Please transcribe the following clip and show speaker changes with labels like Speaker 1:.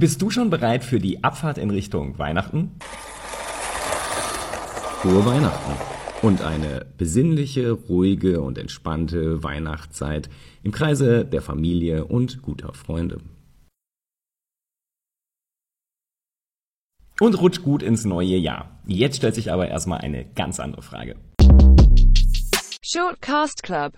Speaker 1: Bist du schon bereit für die Abfahrt in Richtung Weihnachten?
Speaker 2: Frohe Weihnachten und eine besinnliche, ruhige und entspannte Weihnachtszeit im Kreise der Familie und guter Freunde.
Speaker 1: Und rutsch gut ins neue Jahr. Jetzt stellt sich aber erstmal eine ganz andere Frage.
Speaker 3: Shortcast Club